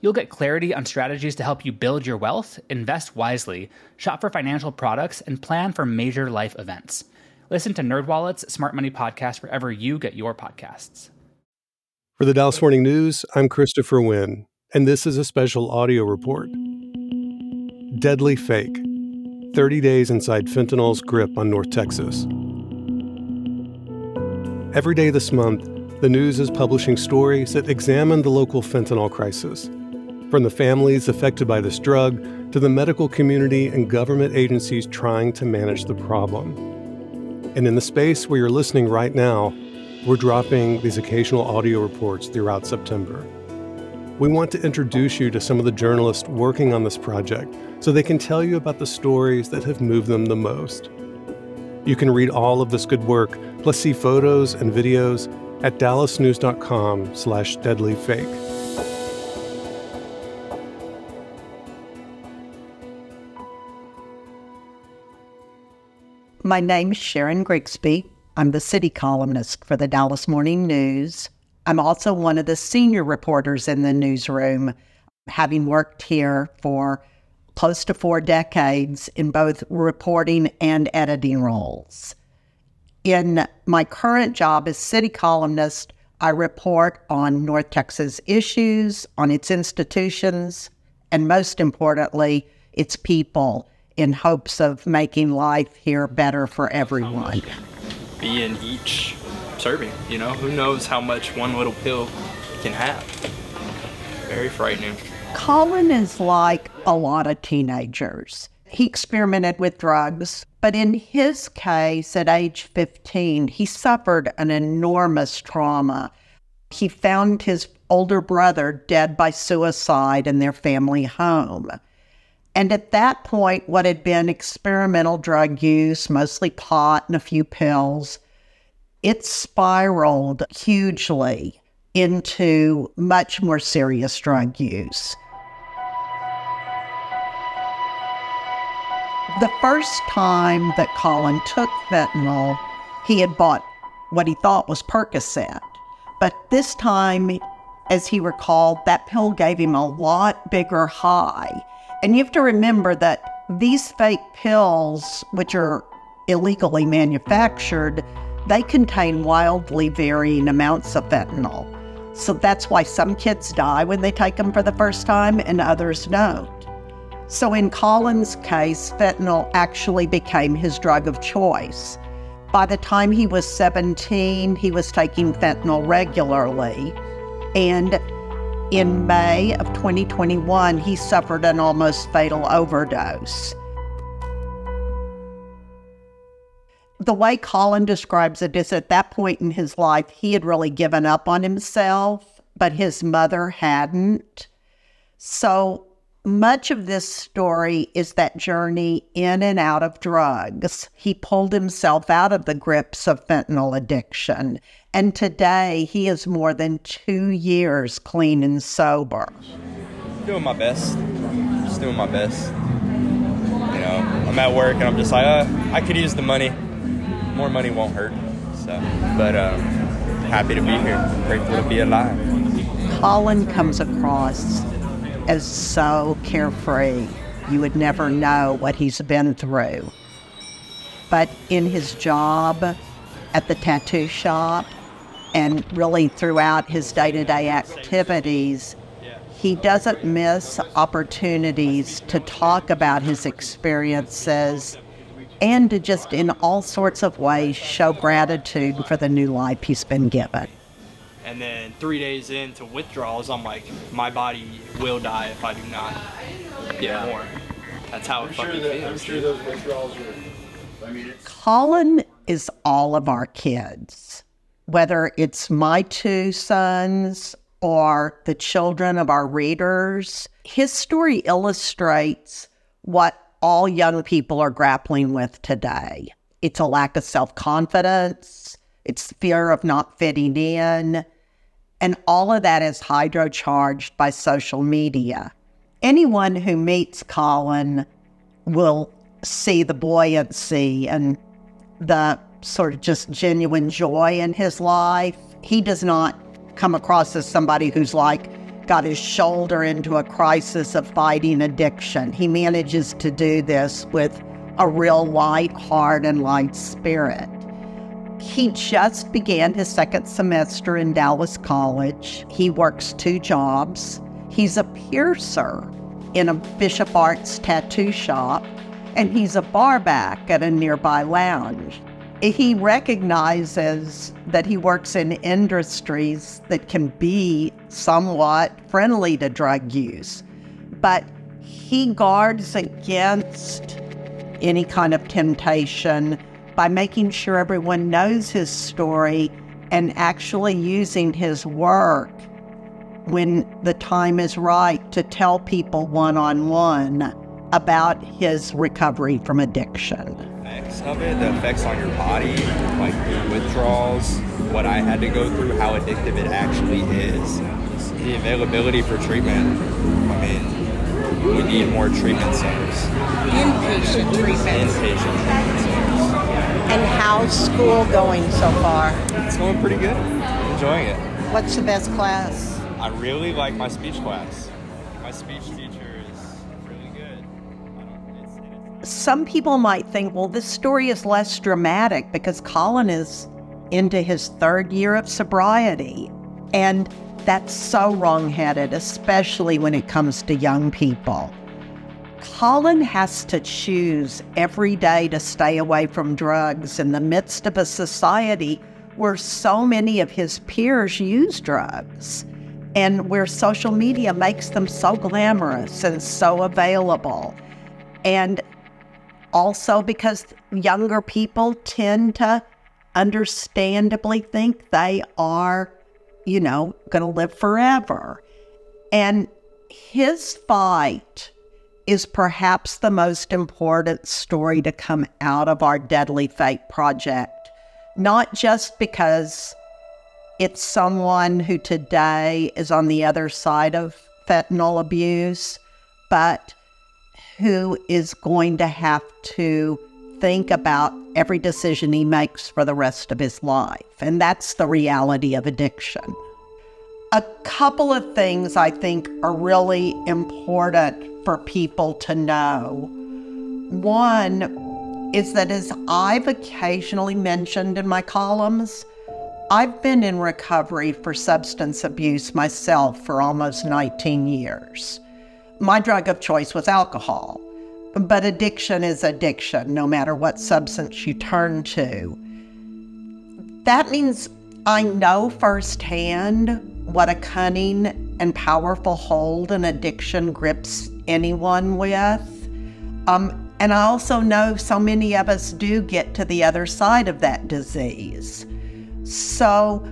You'll get clarity on strategies to help you build your wealth, invest wisely, shop for financial products, and plan for major life events. Listen to NerdWallet's Smart Money Podcast wherever you get your podcasts. For the Dallas Morning News, I'm Christopher Wynn, and this is a special audio report. Deadly Fake 30 Days Inside Fentanyl's Grip on North Texas. Every day this month, the news is publishing stories that examine the local fentanyl crisis from the families affected by this drug to the medical community and government agencies trying to manage the problem. And in the space where you're listening right now, we're dropping these occasional audio reports throughout September. We want to introduce you to some of the journalists working on this project so they can tell you about the stories that have moved them the most. You can read all of this good work, plus see photos and videos at dallasnews.com slash deadlyfake. My name is Sharon Grigsby. I'm the city columnist for the Dallas Morning News. I'm also one of the senior reporters in the newsroom, having worked here for close to four decades in both reporting and editing roles. In my current job as city columnist, I report on North Texas issues, on its institutions, and most importantly, its people in hopes of making life here better for everyone. Be in each serving, you know? Who knows how much one little pill can have? Very frightening. Colin is like a lot of teenagers. He experimented with drugs, but in his case, at age 15, he suffered an enormous trauma. He found his older brother dead by suicide in their family home. And at that point, what had been experimental drug use, mostly pot and a few pills, it spiraled hugely into much more serious drug use. The first time that Colin took fentanyl, he had bought what he thought was Percocet. But this time, as he recalled, that pill gave him a lot bigger high. And you have to remember that these fake pills, which are illegally manufactured, they contain wildly varying amounts of fentanyl. So that's why some kids die when they take them for the first time and others don't. So in Colin's case, fentanyl actually became his drug of choice. By the time he was 17, he was taking fentanyl regularly. And in May of 2021, he suffered an almost fatal overdose. The way Colin describes it is at that point in his life, he had really given up on himself, but his mother hadn't. So much of this story is that journey in and out of drugs. He pulled himself out of the grips of fentanyl addiction. And today he is more than two years clean and sober. Doing my best. Just doing my best. You know, I'm at work and I'm just like, uh, I could use the money. More money won't hurt. So, but um, happy to be here. Grateful to be alive. Colin comes across as so carefree. You would never know what he's been through. But in his job at the tattoo shop and really throughout his day to day activities, he doesn't miss opportunities to talk about his experiences and to just in all sorts of ways show gratitude for the new life he's been given. And then three days into withdrawals, I'm like, my body will die if I do not get more. That's how I'm it fucking sure that, feels. I'm sure those withdrawals are. I mean, Colin is all of our kids, whether it's my two sons or the children of our readers. His story illustrates what all young people are grappling with today. It's a lack of self confidence, it's fear of not fitting in, and all of that is hydrocharged by social media. Anyone who meets Colin will see the buoyancy and the sort of just genuine joy in his life. He does not come across as somebody who's like got his shoulder into a crisis of fighting addiction. He manages to do this with a real light heart and light spirit. He just began his second semester in Dallas College. He works two jobs. He's a piercer in a Bishop Arts tattoo shop, and he's a barback at a nearby lounge. He recognizes that he works in industries that can be somewhat friendly to drug use, but he guards against any kind of temptation by making sure everyone knows his story and actually using his work when the time is right to tell people one on one about his recovery from addiction. Effects of it, the effects on your body, like the withdrawals, what I had to go through, how addictive it actually is, the availability for treatment. I mean, we need more treatment centers. Inpatient treatments. Inpatient treatment centers. And how's school going so far? It's going pretty good. Enjoying it. What's the best class? I really like my speech class. Some people might think, well, this story is less dramatic because Colin is into his third year of sobriety. And that's so wrongheaded, especially when it comes to young people. Colin has to choose every day to stay away from drugs in the midst of a society where so many of his peers use drugs and where social media makes them so glamorous and so available. And also because younger people tend to understandably think they are, you know, going to live forever. And his fight is perhaps the most important story to come out of our Deadly Fake project, not just because it's someone who today is on the other side of fentanyl abuse, but who is going to have to think about every decision he makes for the rest of his life. And that's the reality of addiction. A couple of things I think are really important for people to know. One is that, as I've occasionally mentioned in my columns, I've been in recovery for substance abuse myself for almost 19 years. My drug of choice was alcohol, but addiction is addiction, no matter what substance you turn to. That means I know firsthand what a cunning and powerful hold an addiction grips anyone with. Um, and I also know so many of us do get to the other side of that disease. So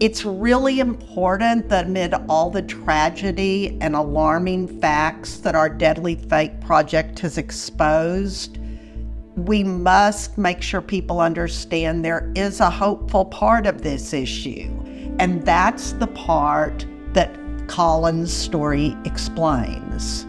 it's really important that amid all the tragedy and alarming facts that our Deadly Fake project has exposed, we must make sure people understand there is a hopeful part of this issue. And that's the part that Colin's story explains.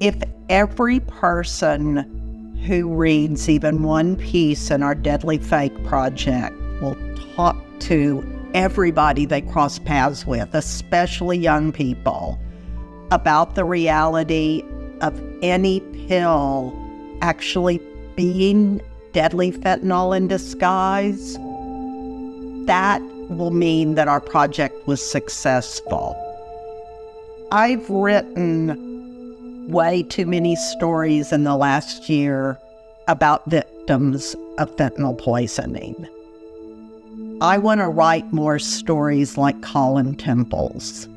If every person who reads even one piece in our Deadly Fake project will talk to everybody they cross paths with, especially young people, about the reality of any pill actually being deadly fentanyl in disguise, that will mean that our project was successful. I've written way too many stories in the last year about victims of fentanyl poisoning. I want to write more stories like Colin Temple's.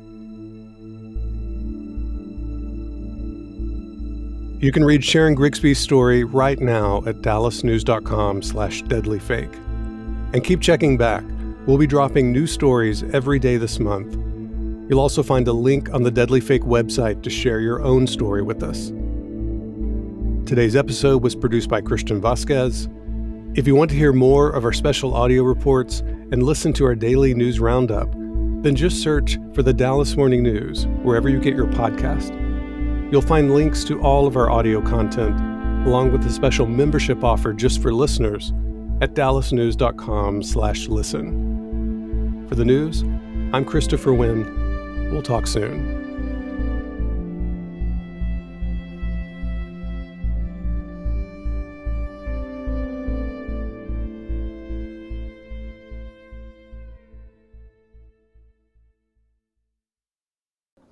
You can read Sharon Grigsby's story right now at dallasnews.com slash deadlyfake. And keep checking back. We'll be dropping new stories every day this month. You'll also find a link on the Deadly Fake website to share your own story with us. Today's episode was produced by Christian Vasquez. If you want to hear more of our special audio reports and listen to our daily news roundup, then just search for the Dallas Morning News wherever you get your podcast. You'll find links to all of our audio content, along with a special membership offer just for listeners at dallasnews.com/listen. For the news, I'm Christopher Wynn. We'll talk soon.